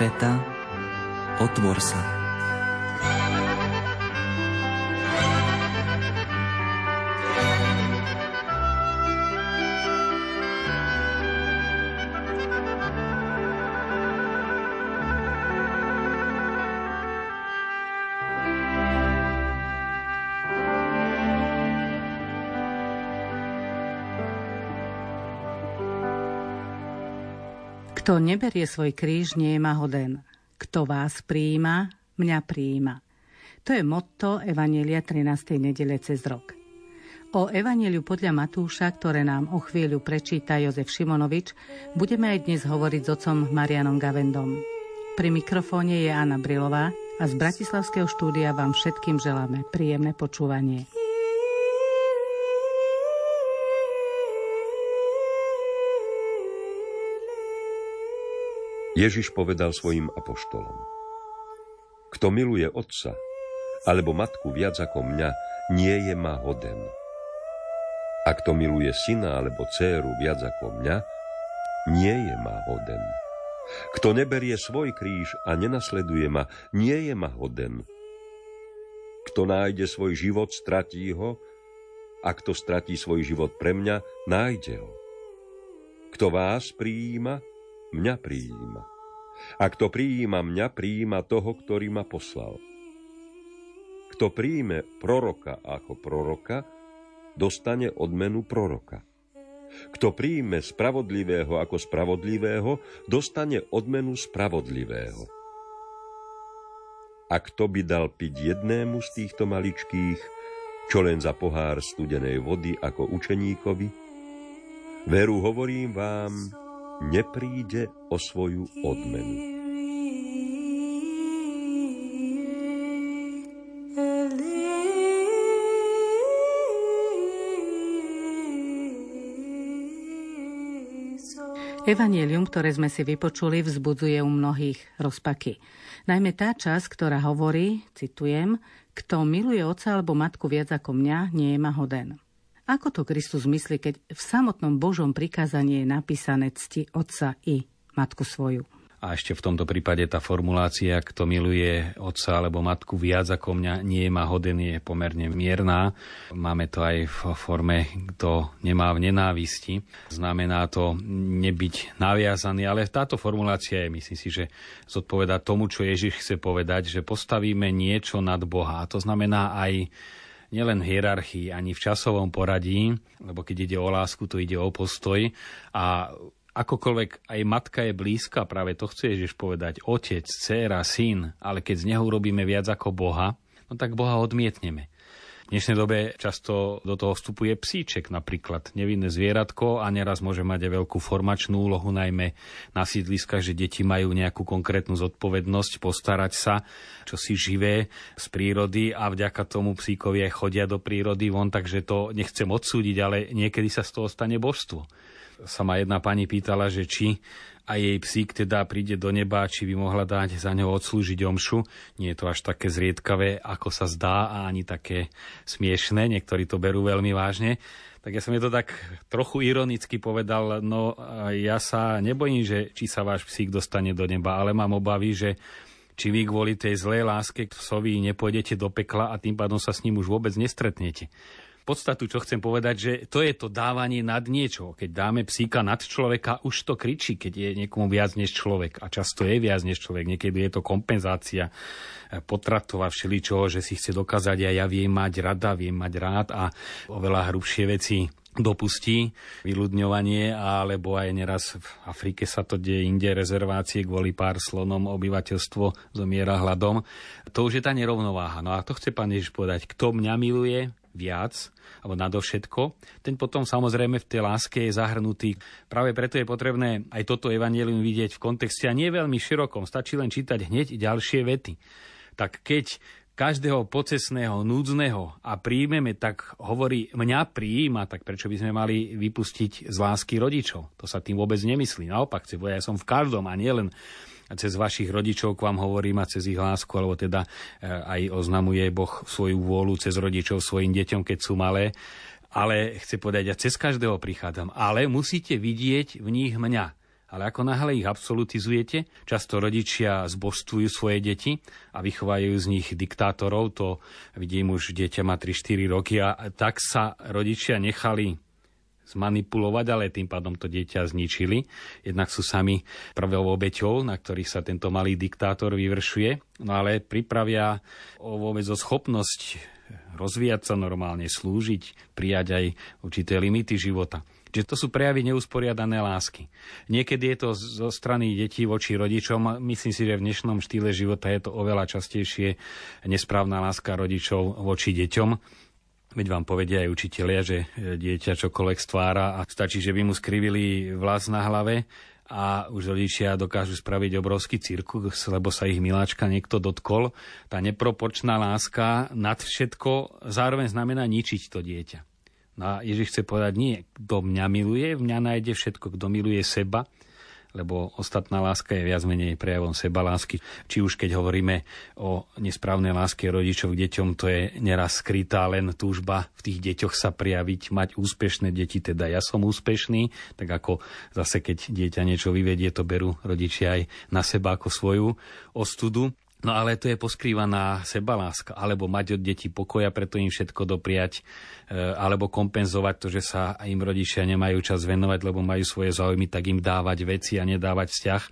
Efeta, otvor sa. Kto neberie svoj kríž, nie je mahoden. Kto vás prijíma, mňa prijíma. To je motto Evanielia 13. nedele cez rok. O Evanieliu podľa Matúša, ktoré nám o chvíľu prečíta Jozef Šimonovič, budeme aj dnes hovoriť s otcom Marianom Gavendom. Pri mikrofóne je Anna Brilová a z Bratislavského štúdia vám všetkým želáme príjemné počúvanie. Ježiš povedal svojim apoštolom. Kto miluje otca alebo matku viac ako mňa, nie je ma hoden. A kto miluje syna alebo dceru viac ako mňa, nie je ma hoden. Kto neberie svoj kríž a nenasleduje ma, nie je ma hoden. Kto nájde svoj život, stratí ho, a kto stratí svoj život pre mňa, nájde ho. Kto vás prijíma, mňa prijíma. A kto prijíma mňa, prijíma toho, ktorý ma poslal. Kto príjme proroka ako proroka, dostane odmenu proroka. Kto príjme spravodlivého ako spravodlivého, dostane odmenu spravodlivého. A kto by dal piť jednému z týchto maličkých, čo len za pohár studenej vody ako učeníkovi? Veru hovorím vám, nepríde o svoju odmenu. Evangelium, ktoré sme si vypočuli, vzbudzuje u mnohých rozpaky. Najmä tá časť, ktorá hovorí, citujem, kto miluje oca alebo matku viac ako mňa, nie je ma hoden. Ako to Kristus myslí, keď v samotnom Božom prikázaní je napísané cti otca i matku svoju? A ešte v tomto prípade tá formulácia, kto miluje otca alebo matku viac ako mňa, nie má hoden, je pomerne mierná. Máme to aj v forme, kto nemá v nenávisti. Znamená to nebyť naviazaný, ale táto formulácia je, myslím si, že zodpoveda tomu, čo Ježiš chce povedať, že postavíme niečo nad Boha. A to znamená aj nielen v hierarchii, ani v časovom poradí, lebo keď ide o lásku, to ide o postoj. A akokoľvek aj matka je blízka, práve to chce Ježiš povedať, otec, dcéra, syn, ale keď z neho urobíme viac ako Boha, no tak Boha odmietneme dnešnej dobe často do toho vstupuje psíček napríklad, nevinné zvieratko a neraz môže mať aj veľkú formačnú úlohu, najmä na sídliskách, že deti majú nejakú konkrétnu zodpovednosť postarať sa, čo si živé z prírody a vďaka tomu psíkovi aj chodia do prírody von, takže to nechcem odsúdiť, ale niekedy sa z toho stane božstvo. Sa ma jedna pani pýtala, že či a jej psík teda príde do neba, či by mohla dať za ňou odslúžiť omšu. Nie je to až také zriedkavé, ako sa zdá a ani také smiešné. Niektorí to berú veľmi vážne. Tak ja som je to tak trochu ironicky povedal, no ja sa nebojím, že či sa váš psík dostane do neba, ale mám obavy, že či vy kvôli tej zlej láske k psovi nepôjdete do pekla a tým pádom sa s ním už vôbec nestretnete podstatu, čo chcem povedať, že to je to dávanie nad niečo. Keď dáme psíka nad človeka, už to kričí, keď je niekomu viac než človek. A často je viac než človek. Niekedy je to kompenzácia e, potratov a všeličoho, že si chce dokázať, a ja viem mať rada, viem mať rád a oveľa hrubšie veci dopustí vyľudňovanie, alebo aj neraz v Afrike sa to deje, inde rezervácie kvôli pár slonom obyvateľstvo zomiera hladom. To už je tá nerovnováha. No a to chce pán Ježiš povedať, kto mňa miluje viac, alebo nadovšetko, ten potom samozrejme v tej láske je zahrnutý. Práve preto je potrebné aj toto evanelium vidieť v kontexte a nie veľmi širokom, stačí len čítať hneď ďalšie vety. Tak keď každého pocesného, núdzneho a príjmeme, tak hovorí, mňa prijíma, tak prečo by sme mali vypustiť z lásky rodičov? To sa tým vôbec nemyslí. Naopak, ja som v každom a nielen cez vašich rodičov k vám hovorím a cez ich lásku, alebo teda e, aj oznamuje Boh svoju vôľu cez rodičov svojim deťom, keď sú malé. Ale chce povedať, ja cez každého prichádzam. Ale musíte vidieť v nich mňa ale ako náhle ich absolutizujete, často rodičia zbožstvujú svoje deti a vychovajú z nich diktátorov, to vidím už dieťa má 3-4 roky a tak sa rodičia nechali zmanipulovať, ale tým pádom to dieťa zničili. Jednak sú sami prvou obeťou, na ktorých sa tento malý diktátor vyvršuje, no ale pripravia o vôbec o schopnosť rozvíjať sa normálne, slúžiť, prijať aj určité limity života. Čiže to sú prejavy neusporiadané lásky. Niekedy je to zo strany detí voči rodičom. Myslím si, že v dnešnom štýle života je to oveľa častejšie nesprávna láska rodičov voči deťom. Veď vám povedia aj učitelia, že dieťa čokoľvek stvára a stačí, že by mu skrivili vlas na hlave a už rodičia dokážu spraviť obrovský cirkus, lebo sa ich miláčka niekto dotkol. Tá neproporčná láska nad všetko zároveň znamená ničiť to dieťa. No a Ježiš chce povedať, nie, kto mňa miluje, v mňa nájde všetko, kto miluje seba, lebo ostatná láska je viac menej prejavom seba lásky. Či už keď hovoríme o nesprávnej láske rodičov k deťom, to je neraz skrytá len túžba v tých deťoch sa prijaviť, mať úspešné deti, teda ja som úspešný, tak ako zase keď dieťa niečo vyvedie, to berú rodičia aj na seba ako svoju ostudu. No ale to je poskrývaná sebaláska, alebo mať od detí pokoja, preto im všetko dopriať, e, alebo kompenzovať to, že sa im rodičia nemajú čas venovať, lebo majú svoje záujmy, tak im dávať veci a nedávať vzťah.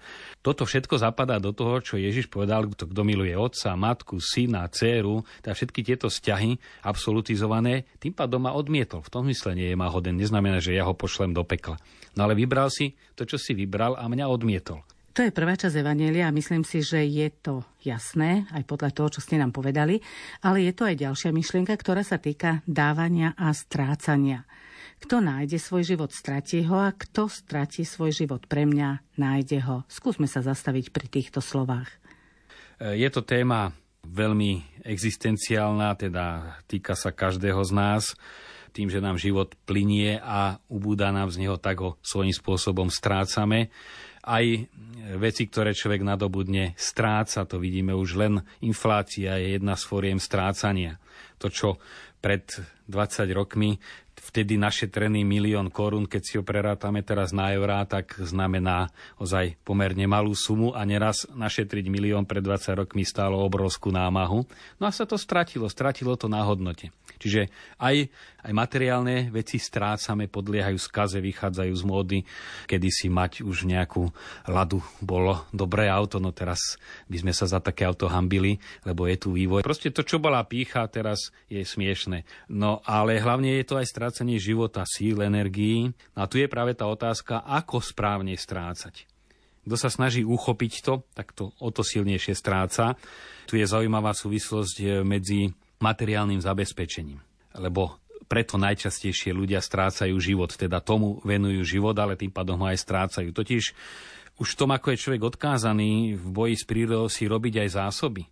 Toto všetko zapadá do toho, čo Ježiš povedal, kto, kto miluje otca, matku, syna, dceru, teda všetky tieto vzťahy absolutizované, tým pádom ma odmietol. V tom mysle nie je ma hoden, neznamená, že ja ho pošlem do pekla. No ale vybral si to, čo si vybral a mňa odmietol. To je prvá časť Evanielia a myslím si, že je to jasné, aj podľa toho, čo ste nám povedali, ale je to aj ďalšia myšlienka, ktorá sa týka dávania a strácania. Kto nájde svoj život, stratí ho a kto stratí svoj život pre mňa, nájde ho. Skúsme sa zastaviť pri týchto slovách. Je to téma veľmi existenciálna, teda týka sa každého z nás tým, že nám život plinie a ubúda nám z neho, tak ho svojím spôsobom strácame aj veci, ktoré človek nadobudne, stráca. To vidíme už len inflácia je jedna z fóriem strácania. To, čo pred 20 rokmi vtedy našetrený milión korún, keď si ho prerátame teraz na eurá, tak znamená ozaj pomerne malú sumu a neraz našetriť milión pred 20 rokmi stálo obrovskú námahu. No a sa to stratilo, stratilo to na hodnote. Čiže aj, aj materiálne veci strácame, podliehajú skaze, vychádzajú z módy. Kedy si mať už nejakú ladu bolo dobré auto, no teraz by sme sa za také auto hambili, lebo je tu vývoj. Proste to, čo bola pícha, teraz je smiešne. No ale hlavne je to aj strácanie života, síl, energií. No a tu je práve tá otázka, ako správne strácať. Kto sa snaží uchopiť to, tak to o to silnejšie stráca. Tu je zaujímavá súvislosť medzi materiálnym zabezpečením. Lebo preto najčastejšie ľudia strácajú život, teda tomu venujú život, ale tým pádom ho aj strácajú. Totiž už v tom, ako je človek odkázaný v boji s prírodou si robiť aj zásoby,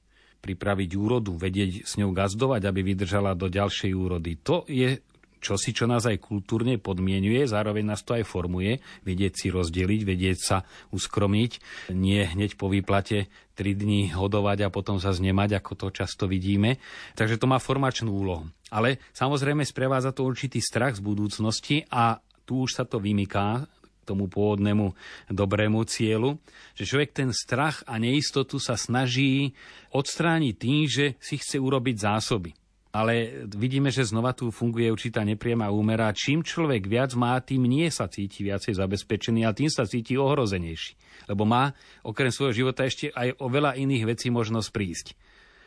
pripraviť úrodu, vedieť s ňou gazdovať, aby vydržala do ďalšej úrody. To je čosi, čo nás aj kultúrne podmienuje, zároveň nás to aj formuje, vedieť si rozdeliť, vedieť sa uskromiť, nie hneď po výplate 3 dní hodovať a potom sa znemať, ako to často vidíme. Takže to má formačnú úlohu. Ale samozrejme sprevádza to určitý strach z budúcnosti a tu už sa to vymyká tomu pôvodnému dobrému cieľu, že človek ten strach a neistotu sa snaží odstrániť tým, že si chce urobiť zásoby ale vidíme, že znova tu funguje určitá nepriama úmera. Čím človek viac má, tým nie sa cíti viacej zabezpečený a tým sa cíti ohrozenejší. Lebo má okrem svojho života ešte aj o veľa iných vecí možnosť prísť.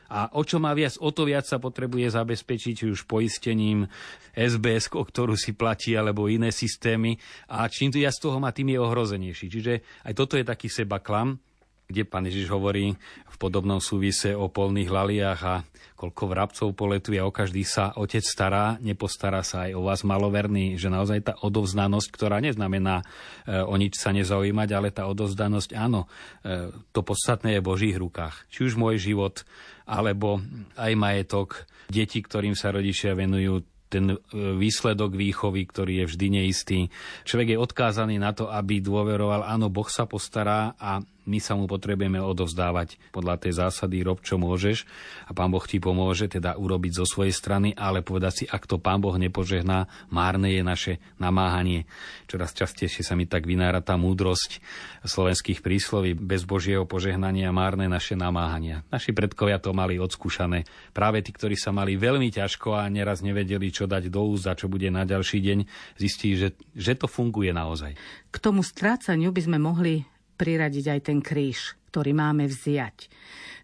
A o čo má viac, o to viac sa potrebuje zabezpečiť už poistením SBS, o ktorú si platí, alebo iné systémy. A čím viac toho má, tým je ohrozenejší. Čiže aj toto je taký seba klam, kde pán Ježiš hovorí v podobnom súvise o polných laliach a koľko vrabcov poletuje a o každý sa otec stará, nepostará sa aj o vás maloverný, že naozaj tá odovzdanosť, ktorá neznamená e, o nič sa nezaujímať, ale tá odovzdanosť, áno, e, to podstatné je v Božích rukách. Či už môj život, alebo aj majetok, deti, ktorým sa rodičia venujú, ten e, výsledok výchovy, ktorý je vždy neistý. Človek je odkázaný na to, aby dôveroval, áno, Boh sa postará a my sa mu potrebujeme odovzdávať podľa tej zásady rob, čo môžeš a pán Boh ti pomôže teda urobiť zo svojej strany, ale povedať si, ak to pán Boh nepožehná, márne je naše namáhanie. Čoraz častejšie sa mi tak vynára tá múdrosť slovenských prísloví, bez Božieho požehnania márne naše namáhania. Naši predkovia to mali odskúšané. Práve tí, ktorí sa mali veľmi ťažko a neraz nevedeli, čo dať do úst a čo bude na ďalší deň, zistí, že, že to funguje naozaj. K tomu strácaniu by sme mohli priradiť aj ten kríž, ktorý máme vziať.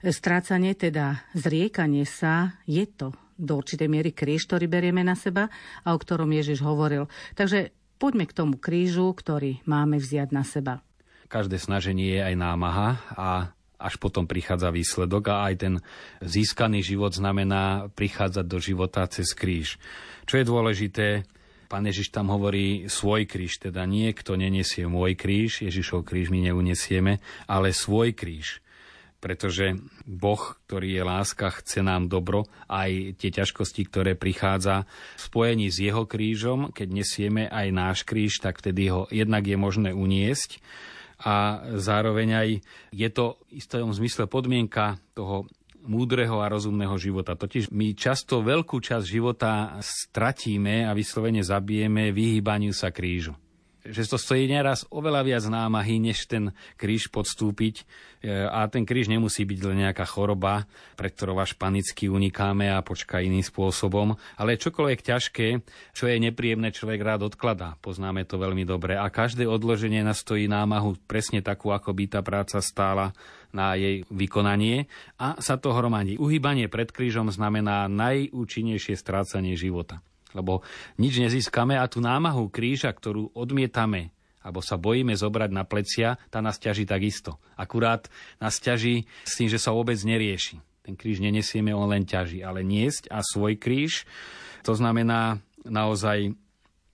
Strácanie, teda zriekanie sa, je to do určitej miery kríž, ktorý berieme na seba a o ktorom Ježiš hovoril. Takže poďme k tomu krížu, ktorý máme vziať na seba. Každé snaženie je aj námaha a až potom prichádza výsledok a aj ten získaný život znamená prichádzať do života cez kríž. Čo je dôležité, Pán Ježiš tam hovorí svoj kríž, teda nie kto nenesie môj kríž, Ježišov kríž my neunesieme, ale svoj kríž. Pretože Boh, ktorý je láska, chce nám dobro, aj tie ťažkosti, ktoré prichádza v spojení s jeho krížom, keď nesieme aj náš kríž, tak vtedy ho jednak je možné uniesť a zároveň aj je to v istom zmysle podmienka toho múdreho a rozumného života. Totiž my často veľkú časť života stratíme a vyslovene zabijeme vyhýbaniu sa krížu že to stojí neraz oveľa viac námahy, než ten kríž podstúpiť. E, a ten kríž nemusí byť len nejaká choroba, pre ktorou až panicky unikáme a počká iným spôsobom. Ale čokoľvek ťažké, čo je nepríjemné, človek rád odkladá. Poznáme to veľmi dobre. A každé odloženie nastojí námahu presne takú, ako by tá práca stála na jej vykonanie a sa to hromadí. Uhýbanie pred krížom znamená najúčinnejšie strácanie života. Lebo nič nezískame a tú námahu kríža, ktorú odmietame alebo sa bojíme zobrať na plecia, tá nás ťaží takisto. Akurát nás ťaží s tým, že sa vôbec nerieši. Ten kríž nenesieme, on len ťaží. Ale niesť a svoj kríž, to znamená naozaj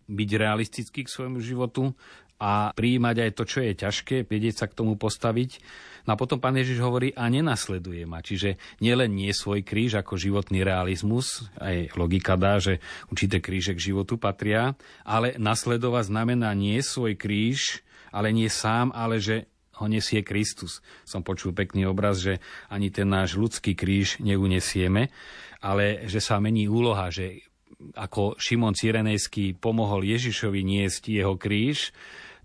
byť realistický k svojmu životu a prijímať aj to, čo je ťažké, vedieť sa k tomu postaviť No a potom pán Ježiš hovorí, a nenasleduje ma. Čiže nielen nie svoj kríž ako životný realizmus, aj logika dá, že určité kríže k životu patria, ale nasledovať znamená nie svoj kríž, ale nie sám, ale že ho nesie Kristus. Som počul pekný obraz, že ani ten náš ľudský kríž neunesieme, ale že sa mení úloha, že ako Šimon Cyrenejský pomohol Ježišovi niesť jeho kríž,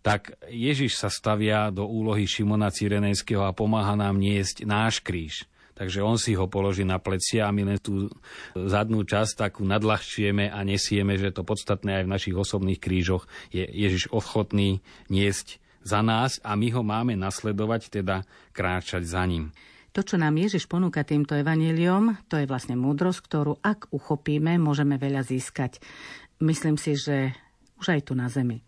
tak Ježiš sa stavia do úlohy Šimona Cyrenejského a pomáha nám niesť náš kríž. Takže on si ho položí na plecia a my len tú zadnú časť takú nadľahčujeme a nesieme, že to podstatné aj v našich osobných krížoch je Ježiš ochotný niesť za nás a my ho máme nasledovať, teda kráčať za ním. To, čo nám Ježiš ponúka týmto evaníliom, to je vlastne múdrosť, ktorú ak uchopíme, môžeme veľa získať. Myslím si, že už aj tu na zemi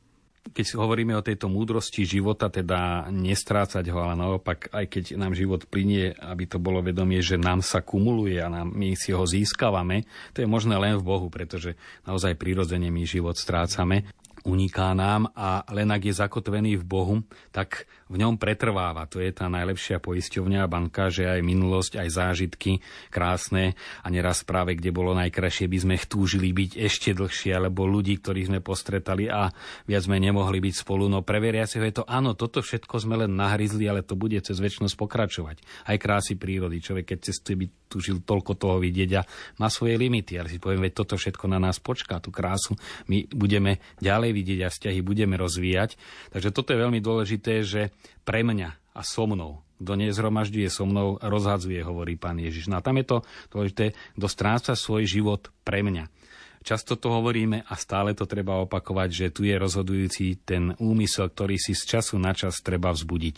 keď hovoríme o tejto múdrosti života, teda nestrácať ho, ale naopak, aj keď nám život plinie, aby to bolo vedomie, že nám sa kumuluje a nám, my si ho získavame, to je možné len v Bohu, pretože naozaj prirodzene my život strácame. Uniká nám a len ak je zakotvený v Bohu, tak v ňom pretrváva. To je tá najlepšia poisťovňa a banka, že aj minulosť, aj zážitky krásne a neraz práve, kde bolo najkrajšie, by sme túžili byť ešte dlhšie, alebo ľudí, ktorých sme postretali a viac sme nemohli byť spolu. No pre veriaceho je to, áno, toto všetko sme len nahryzli, ale to bude cez väčšnosť pokračovať. Aj krásy prírody. Človek, keď cestuje, by tužil toľko toho vidieť a má svoje limity. Ale si poviem, veď toto všetko na nás počká, tú krásu. My budeme ďalej vidieť a vzťahy budeme rozvíjať. Takže toto je veľmi dôležité, že pre mňa a so mnou. Kto nezhromažďuje so mnou, rozhadzuje, hovorí pán Ježiš. No a tam je to dôležité, kto stráca svoj život pre mňa. Často to hovoríme a stále to treba opakovať, že tu je rozhodujúci ten úmysel, ktorý si z času na čas treba vzbudiť.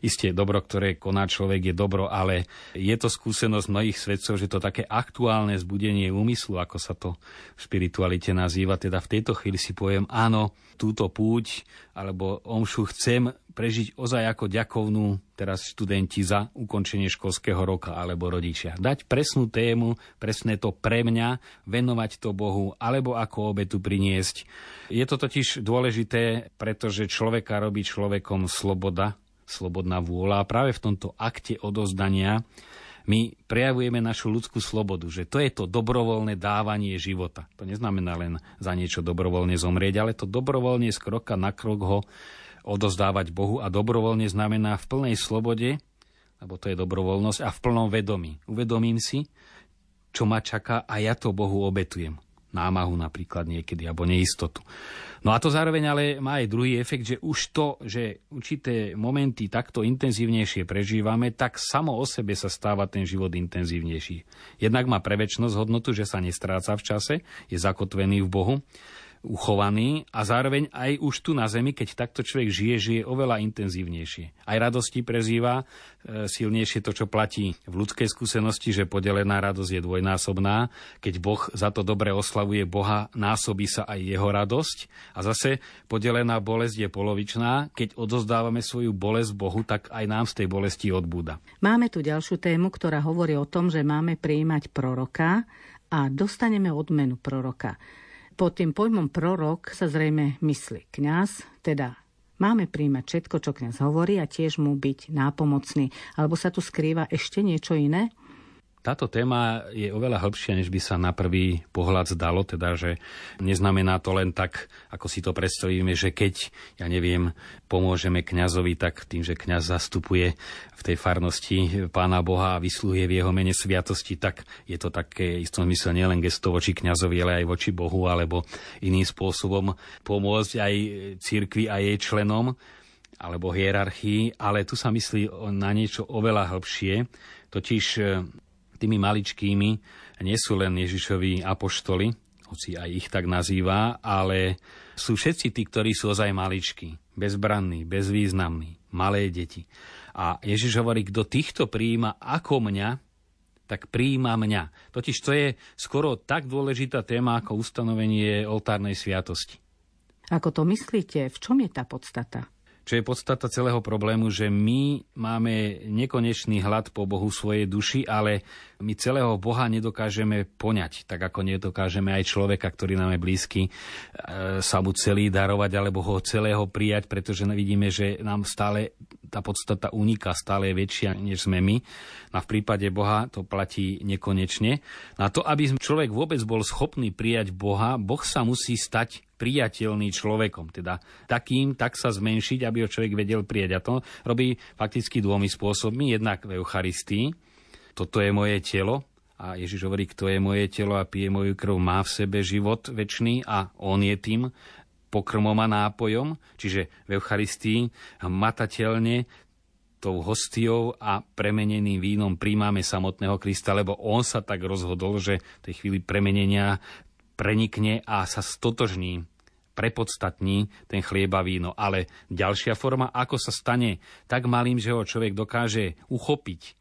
Isté, dobro, ktoré koná človek, je dobro, ale je to skúsenosť mnohých svedcov, že to také aktuálne zbudenie úmyslu, ako sa to v spiritualite nazýva, teda v tejto chvíli si poviem, áno, túto púť alebo omšu chcem prežiť ozaj ako ďakovnú teraz študenti za ukončenie školského roka alebo rodičia. Dať presnú tému, presné to pre mňa, venovať to Bohu alebo ako obetu priniesť. Je to totiž dôležité, pretože človeka robí človekom sloboda, slobodná vôľa a práve v tomto akte odozdania my prejavujeme našu ľudskú slobodu, že to je to dobrovoľné dávanie života. To neznamená len za niečo dobrovoľne zomrieť, ale to dobrovoľne z kroka na krok ho odozdávať Bohu a dobrovoľne znamená v plnej slobode, lebo to je dobrovoľnosť, a v plnom vedomí. Uvedomím si, čo ma čaká a ja to Bohu obetujem námahu napríklad niekedy, alebo neistotu. No a to zároveň ale má aj druhý efekt, že už to, že určité momenty takto intenzívnejšie prežívame, tak samo o sebe sa stáva ten život intenzívnejší. Jednak má pre väčšnosť hodnotu, že sa nestráca v čase, je zakotvený v Bohu uchovaný a zároveň aj už tu na Zemi, keď takto človek žije, žije oveľa intenzívnejšie. Aj radosti prezýva e, silnejšie to, čo platí v ľudskej skúsenosti, že podelená radosť je dvojnásobná. Keď Boh za to dobre oslavuje Boha, násobí sa aj jeho radosť. A zase podelená bolesť je polovičná. Keď odozdávame svoju bolesť Bohu, tak aj nám z tej bolesti odbúda. Máme tu ďalšiu tému, ktorá hovorí o tom, že máme prijímať proroka a dostaneme odmenu proroka. Pod tým pojmom prorok sa zrejme myslí kňaz, teda máme príjmať všetko, čo kňaz hovorí a tiež mu byť nápomocný. Alebo sa tu skrýva ešte niečo iné? Táto téma je oveľa hĺbšia, než by sa na prvý pohľad zdalo, teda, že neznamená to len tak, ako si to predstavíme, že keď, ja neviem, pomôžeme kňazovi, tak tým, že kňaz zastupuje v tej farnosti Pána Boha a vyslúhuje v jeho mene sviatosti, tak je to také istom zmysle nielen gesto voči kňazovi, ale aj voči Bohu, alebo iným spôsobom pomôcť aj cirkvi a jej členom alebo hierarchii, ale tu sa myslí na niečo oveľa hĺbšie, totiž tými maličkými nie sú len Ježišovi apoštoli, hoci aj ich tak nazýva, ale sú všetci tí, ktorí sú ozaj maličkí, bezbranní, bezvýznamní, malé deti. A Ježiš hovorí, kto týchto prijíma ako mňa, tak prijíma mňa. Totiž to je skoro tak dôležitá téma ako ustanovenie oltárnej sviatosti. Ako to myslíte? V čom je tá podstata? Čo je podstata celého problému, že my máme nekonečný hlad po Bohu svojej duši, ale my celého Boha nedokážeme poňať, tak ako nedokážeme aj človeka, ktorý nám je blízky, e, sa mu celý darovať alebo ho celého prijať, pretože vidíme, že nám stále tá podstata uniká, stále je väčšia, než sme my. A v prípade Boha to platí nekonečne. Na to, aby človek vôbec bol schopný prijať Boha, Boh sa musí stať priateľný človekom. Teda takým, tak sa zmenšiť, aby ho človek vedel prijať. A to robí fakticky dvomi spôsobmi. Jednak v Eucharistii. Toto je moje telo, a Ježiš hovorí, kto je moje telo a pije moju krv, má v sebe život väčší a on je tým pokrmom a nápojom, čiže v Eucharistii matateľne tou hostiou a premeneným vínom príjmame samotného Krista, lebo on sa tak rozhodol, že v tej chvíli premenenia prenikne a sa stotožní, prepodstatní ten chlieba víno. Ale ďalšia forma, ako sa stane tak malým, že ho človek dokáže uchopiť,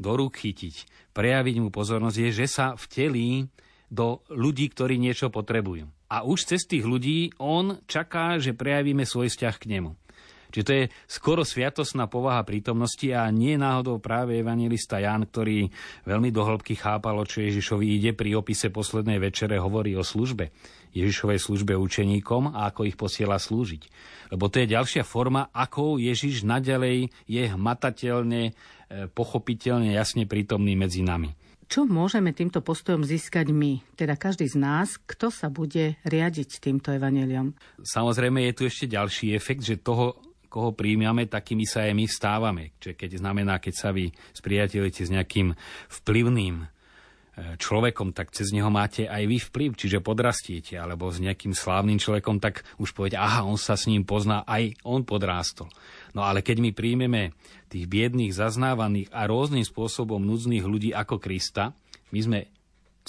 do rúk chytiť, prejaviť mu pozornosť, je, že sa vtelí do ľudí, ktorí niečo potrebujú. A už cez tých ľudí on čaká, že prejavíme svoj vzťah k nemu. Čiže to je skoro sviatosná povaha prítomnosti a nie náhodou práve evangelista Ján, ktorý veľmi dohlbky chápal, o čo Ježišovi ide pri opise poslednej večere, hovorí o službe. Ježišovej službe učeníkom a ako ich posiela slúžiť. Lebo to je ďalšia forma, ako Ježiš naďalej je hmatateľne, e, pochopiteľne, jasne prítomný medzi nami. Čo môžeme týmto postojom získať my, teda každý z nás, kto sa bude riadiť týmto evaneliom? Samozrejme je tu ešte ďalší efekt, že toho koho príjmame, takými sa aj my stávame. Čiže keď znamená, keď sa vy spriateľujete s nejakým vplyvným e, človekom, tak cez neho máte aj vy vplyv, čiže podrastiete, alebo s nejakým slávnym človekom, tak už povedať, aha, on sa s ním pozná, aj on podrástol. No ale keď my príjmeme tých biedných, zaznávaných a rôznym spôsobom núdznych ľudí ako Krista, my sme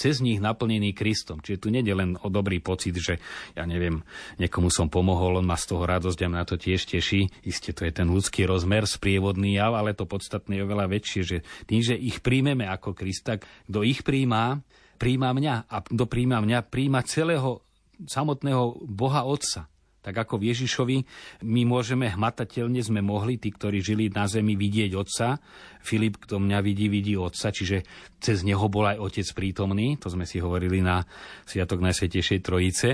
cez nich naplnený Kristom. Čiže tu nie je len o dobrý pocit, že ja neviem, niekomu som pomohol, on má z toho radosť a mňa to tiež teší. Isté to je ten ľudský rozmer, sprievodný jav, ale to podstatné je oveľa väčšie, že tým, že ich príjmeme ako Krista, kto ich príjma, príjma mňa a kto príjma mňa, príjma celého samotného Boha Otca tak ako v Ježišovi my môžeme hmatateľne sme mohli, tí, ktorí žili na zemi, vidieť Otca. Filip, kto mňa vidí, vidí Otca, čiže cez neho bol aj Otec prítomný, to sme si hovorili na Sviatok Najsvetejšej Trojice.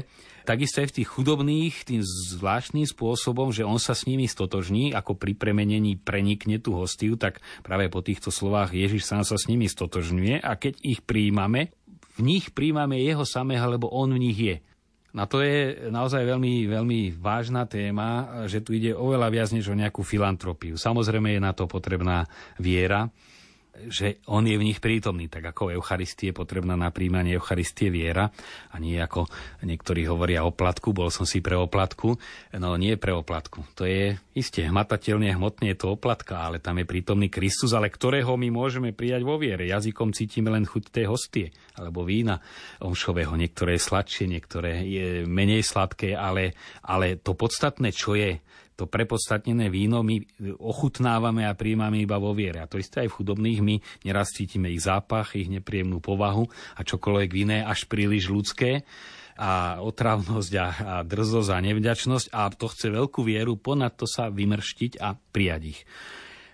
Takisto aj v tých chudobných, tým zvláštnym spôsobom, že on sa s nimi stotožní, ako pri premenení prenikne tú hostiu, tak práve po týchto slovách Ježiš sám sa s nimi stotožňuje a keď ich príjmame, v nich príjmame jeho samého, lebo on v nich je. A to je naozaj veľmi, veľmi vážna téma, že tu ide oveľa viac než o nejakú filantropiu. Samozrejme je na to potrebná viera, že on je v nich prítomný, tak ako Eucharistie je potrebná na príjmanie Eucharistie viera a nie ako niektorí hovoria o platku, bol som si pre oplatku, no nie pre oplatku. To je isté, hmatateľne, hmotne je to oplatka, ale tam je prítomný Kristus, ale ktorého my môžeme prijať vo viere. Jazykom cítime len chuť tej hostie alebo vína omšového. Niektoré je sladšie, niektoré je menej sladké, ale, ale to podstatné, čo je, to prepodstatnené víno my ochutnávame a príjmame iba vo viere. A to isté aj v chudobných, my neraz cítime ich zápach, ich nepríjemnú povahu a čokoľvek iné až príliš ľudské a otravnosť a, a drzosť a nevďačnosť a to chce veľkú vieru, ponad to sa vymrštiť a prijať ich.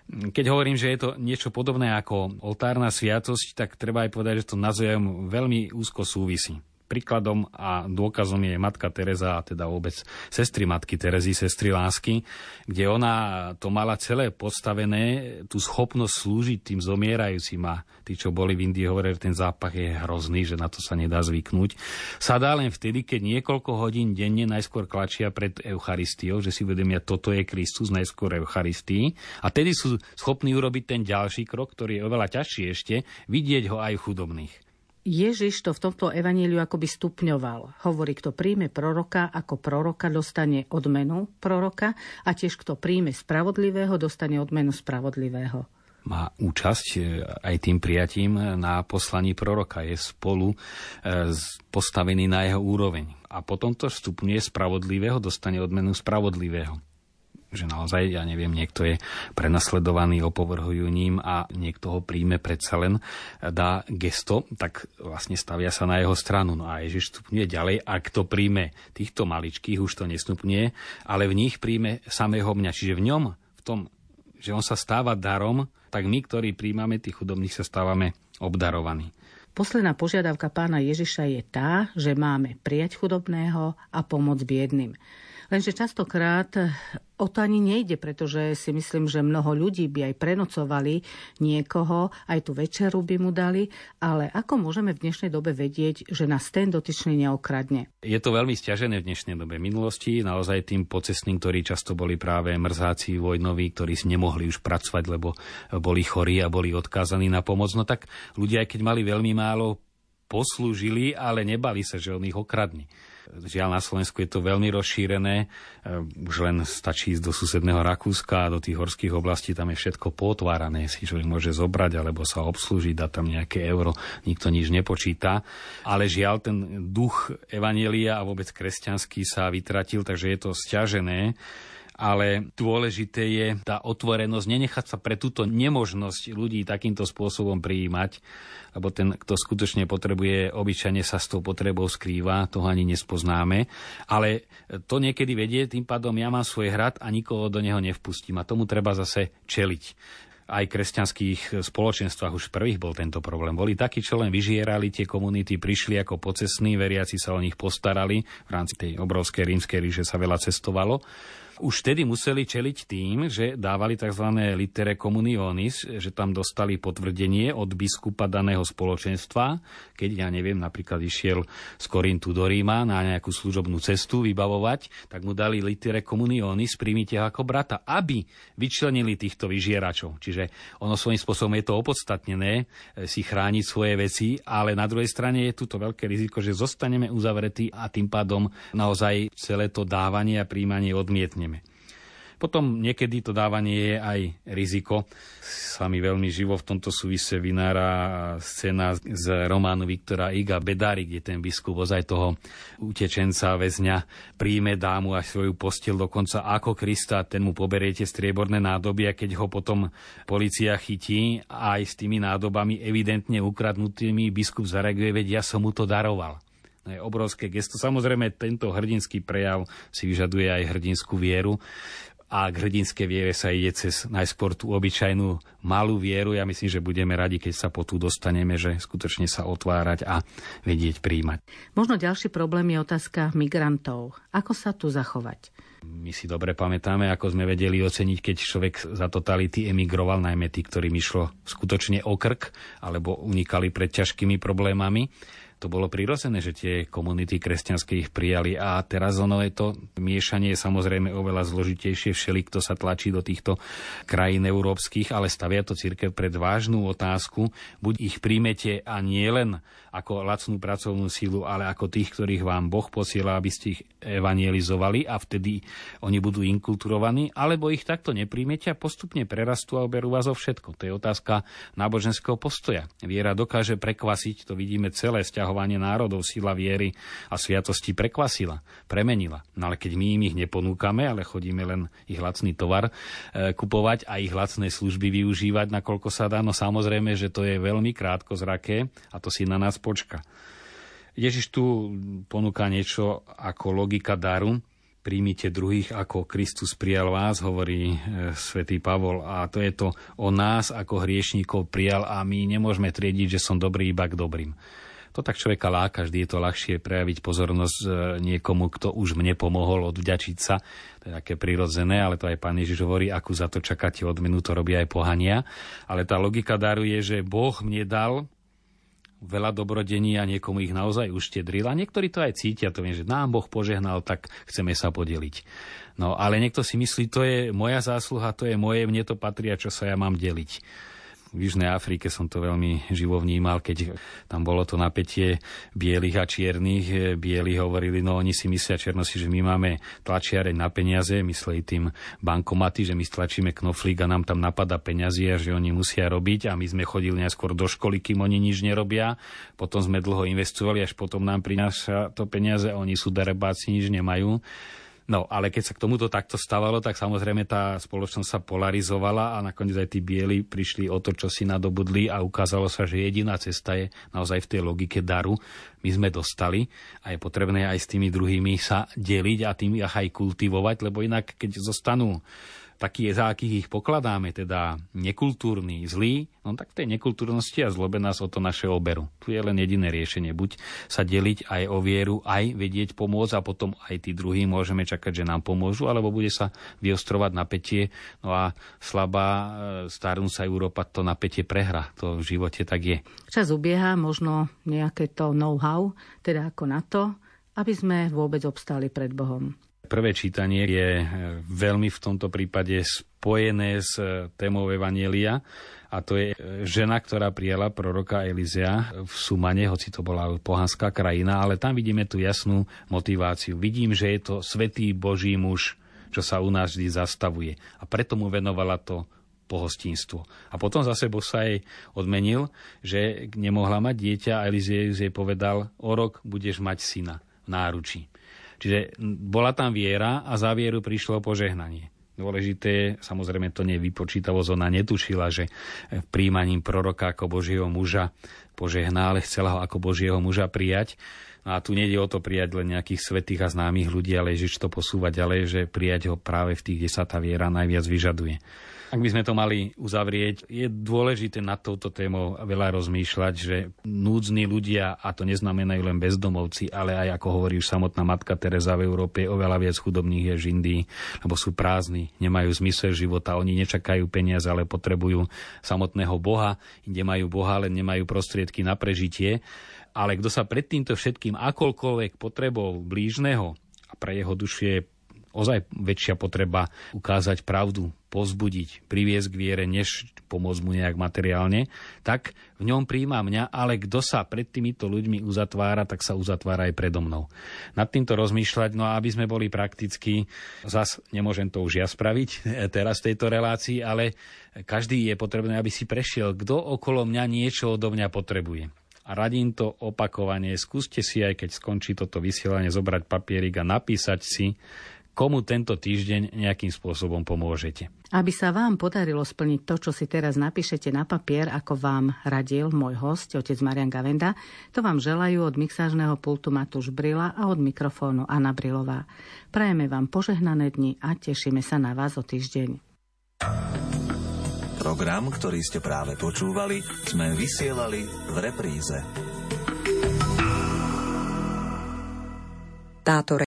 Keď hovorím, že je to niečo podobné ako oltárna sviatosť, tak treba aj povedať, že to navzájom veľmi úzko súvisí. Príkladom a dôkazom je matka Teresa, a teda vôbec sestry matky Terezy, sestry lásky, kde ona to mala celé postavené, tú schopnosť slúžiť tým zomierajúcim a tí, čo boli v Indii, hovorili, že ten zápach je hrozný, že na to sa nedá zvyknúť. Sa dá len vtedy, keď niekoľko hodín denne najskôr klačia pred Eucharistiou, že si uvedomia, toto je Kristus najskôr Eucharistii a tedy sú schopní urobiť ten ďalší krok, ktorý je oveľa ťažší ešte, vidieť ho aj v chudobných. Ježiš to v tomto evaníliu akoby stupňoval. Hovorí, kto príjme proroka ako proroka, dostane odmenu proroka a tiež kto príjme spravodlivého, dostane odmenu spravodlivého. Má účasť e, aj tým prijatím na poslaní proroka. Je spolu e, postavený na jeho úroveň. A potom to stupňuje spravodlivého, dostane odmenu spravodlivého že naozaj, ja neviem, niekto je prenasledovaný, opovrhujú ním a niekto ho príjme predsa len, dá gesto, tak vlastne stavia sa na jeho stranu. No a Ježiš stupňuje ďalej, ak to príjme týchto maličkých, už to nestupňuje, ale v nich príjme samého mňa. Čiže v ňom, v tom, že on sa stáva darom, tak my, ktorí príjmame tých chudobných, sa stávame obdarovaní. Posledná požiadavka pána Ježiša je tá, že máme prijať chudobného a pomôcť biedným. Lenže častokrát o to ani nejde, pretože si myslím, že mnoho ľudí by aj prenocovali niekoho, aj tú večeru by mu dali, ale ako môžeme v dnešnej dobe vedieť, že nás ten dotyčný neokradne? Je to veľmi stiažené v dnešnej dobe. Minulosti naozaj tým pocestným, ktorí často boli práve mrzáci vojnoví, ktorí si nemohli už pracovať, lebo boli chorí a boli odkázaní na pomoc, no tak ľudia, aj keď mali veľmi málo, poslúžili, ale nebali sa, že on ich okradne. Žiaľ, na Slovensku je to veľmi rozšírené. E, už len stačí ísť do susedného Rakúska a do tých horských oblastí, tam je všetko potvárané. Si človek môže zobrať alebo sa obslúžiť, dať tam nejaké euro, nikto nič nepočíta. Ale žiaľ, ten duch Evanielia a vôbec kresťanský sa vytratil, takže je to stiažené ale dôležité je tá otvorenosť, nenechať sa pre túto nemožnosť ľudí takýmto spôsobom prijímať, lebo ten, kto skutočne potrebuje, obyčajne sa s tou potrebou skrýva, toho ani nespoznáme, ale to niekedy vedie, tým pádom ja mám svoj hrad a nikoho do neho nevpustím a tomu treba zase čeliť aj kresťanských spoločenstvách už prvých bol tento problém. Boli takí, čo len vyžierali tie komunity, prišli ako pocestní, veriaci sa o nich postarali. V rámci tej obrovskej rímskej ríše sa veľa cestovalo už vtedy museli čeliť tým, že dávali tzv. litere communionis, že tam dostali potvrdenie od biskupa daného spoločenstva, keď, ja neviem, napríklad išiel z Korintu do Ríma na nejakú služobnú cestu vybavovať, tak mu dali litere communionis, príjmite ako brata, aby vyčlenili týchto vyžieračov. Čiže ono svojím spôsobom je to opodstatnené e, si chrániť svoje veci, ale na druhej strane je tu to veľké riziko, že zostaneme uzavretí a tým pádom naozaj celé to dávanie a príjmanie odmietne. Potom niekedy to dávanie je aj riziko. Sa mi veľmi živo v tomto súvise vynára scéna z románu Viktora Iga Bedary, kde ten biskup ozaj toho utečenca, väzňa príjme dámu až svoju postel dokonca ako Krista, ten mu poberiete strieborné nádoby a keď ho potom policia chytí aj s tými nádobami evidentne ukradnutými, biskup zareaguje, veď ja som mu to daroval je obrovské gesto. Samozrejme, tento hrdinský prejav si vyžaduje aj hrdinskú vieru a k hrdinskej viere sa ide cez najskôr tú obyčajnú malú vieru. Ja myslím, že budeme radi, keď sa po tu dostaneme, že skutočne sa otvárať a vedieť príjmať. Možno ďalší problém je otázka migrantov. Ako sa tu zachovať? My si dobre pamätáme, ako sme vedeli oceniť, keď človek za totality emigroval, najmä tí, ktorým išlo skutočne o krk, alebo unikali pred ťažkými problémami to bolo prirodzené, že tie komunity kresťanské ich prijali a teraz ono je to miešanie je samozrejme oveľa zložitejšie. Všeli, kto sa tlačí do týchto krajín európskych, ale stavia to církev pred vážnu otázku. Buď ich príjmete a nie len ako lacnú pracovnú sílu, ale ako tých, ktorých vám Boh posiela, aby ste ich evangelizovali a vtedy oni budú inkulturovaní, alebo ich takto nepríjmete a postupne prerastú a oberú vás o všetko. To je otázka náboženského postoja. Viera dokáže prekvasiť, to vidíme celé sťahovanie národov, sila viery a sviatosti prekvasila, premenila. No ale keď my im ich neponúkame, ale chodíme len ich lacný tovar e, kupovať a ich lacné služby využívať, nakoľko sa dá, no samozrejme, že to je veľmi krátko zraké a to si na nás počka. Ježiš tu ponúka niečo ako logika daru. Príjmite druhých, ako Kristus prijal vás, hovorí e, svätý Pavol. A to je to o nás, ako hriešníkov prijal a my nemôžeme triediť, že som dobrý iba k dobrým. To tak človeka láka, vždy je to ľahšie prejaviť pozornosť e, niekomu, kto už mne pomohol odvďačiť sa. To je také prirodzené, ale to aj pán Ježiš hovorí, akú za to čakáte odmenu, to robia aj pohania. Ale tá logika daru je, že Boh mne dal veľa dobrodení a niekomu ich naozaj uštedril. A niektorí to aj cítia, to viem, že nám Boh požehnal, tak chceme sa podeliť. No ale niekto si myslí, to je moja zásluha, to je moje, mne to patrí a čo sa ja mám deliť v Južnej Afrike som to veľmi živo vnímal, keď tam bolo to napätie bielých a čiernych. Bieli hovorili, no oni si myslia černosti, že my máme tlačiareň na peniaze, mysleli tým bankomaty, že my stlačíme knoflík a nám tam napada peniazy a že oni musia robiť a my sme chodili neskôr do školy, kým oni nič nerobia. Potom sme dlho investovali, až potom nám prináša to peniaze a oni sú darebáci, nič nemajú. No, ale keď sa k tomuto takto stávalo, tak samozrejme tá spoločnosť sa polarizovala a nakoniec aj tí bieli prišli o to, čo si nadobudli a ukázalo sa, že jediná cesta je naozaj v tej logike daru. My sme dostali a je potrebné aj s tými druhými sa deliť a tým ich aj kultivovať, lebo inak, keď zostanú taký, za akých ich pokladáme, teda nekultúrny, zlý, no tak v tej nekultúrnosti a zlobe nás o to naše oberu. Tu je len jediné riešenie. Buď sa deliť aj o vieru, aj vedieť pomôcť a potom aj tí druhí môžeme čakať, že nám pomôžu, alebo bude sa vyostrovať napätie. No a slabá e, starnúca Európa to napätie prehra. To v živote tak je. Čas ubieha, možno nejaké to know-how, teda ako na to, aby sme vôbec obstáli pred Bohom. Prvé čítanie je e, veľmi v tomto prípade spojené s e, témou Evanielia a to je e, žena, ktorá prijala proroka Elizea v Sumane, hoci to bola pohanská krajina, ale tam vidíme tú jasnú motiváciu. Vidím, že je to svetý Boží muž, čo sa u nás vždy zastavuje. A preto mu venovala to pohostinstvo. A potom zase Boh sa jej odmenil, že nemohla mať dieťa a Elizeus jej povedal, o rok budeš mať syna v náručí. Čiže bola tam viera a za vieru prišlo požehnanie. Dôležité samozrejme to nevypočítavosť, ona netušila, že príjmaním proroka ako Božieho muža požehná, ale chcela ho ako Božieho muža prijať. No a tu nejde o to prijať len nejakých svetých a známych ľudí, ale Ježiš to posúva ďalej, že prijať ho práve v tých, kde sa tá viera najviac vyžaduje. Ak by sme to mali uzavrieť, je dôležité nad touto témou veľa rozmýšľať, že núdzni ľudia, a to neznamenajú len bezdomovci, ale aj ako hovorí už samotná matka Teresa v Európe, oveľa viac chudobných je žindy, lebo sú prázdni, nemajú zmysel života, oni nečakajú peniaze, ale potrebujú samotného Boha, inde majú Boha, ale nemajú prostriedky na prežitie. Ale kto sa pred týmto všetkým akoľkoľvek potrebou blížneho a pre jeho dušu je ozaj väčšia potreba ukázať pravdu, pozbudiť, priviesť k viere, než pomôcť mu nejak materiálne, tak v ňom príjma mňa, ale kto sa pred týmito ľuďmi uzatvára, tak sa uzatvára aj predo mnou. Nad týmto rozmýšľať, no a aby sme boli prakticky, zas nemôžem to už ja spraviť teraz v tejto relácii, ale každý je potrebné, aby si prešiel, kto okolo mňa niečo odo mňa potrebuje a radím to opakovanie. Skúste si, aj keď skončí toto vysielanie, zobrať papierik a napísať si, komu tento týždeň nejakým spôsobom pomôžete. Aby sa vám podarilo splniť to, čo si teraz napíšete na papier, ako vám radil môj host, otec Marian Gavenda, to vám želajú od mixážneho pultu Matúš Brila a od mikrofónu Anna Brilová. Prajeme vám požehnané dni a tešíme sa na vás o týždeň. Program, ktorý ste práve počúvali, sme vysielali v repríze. Táto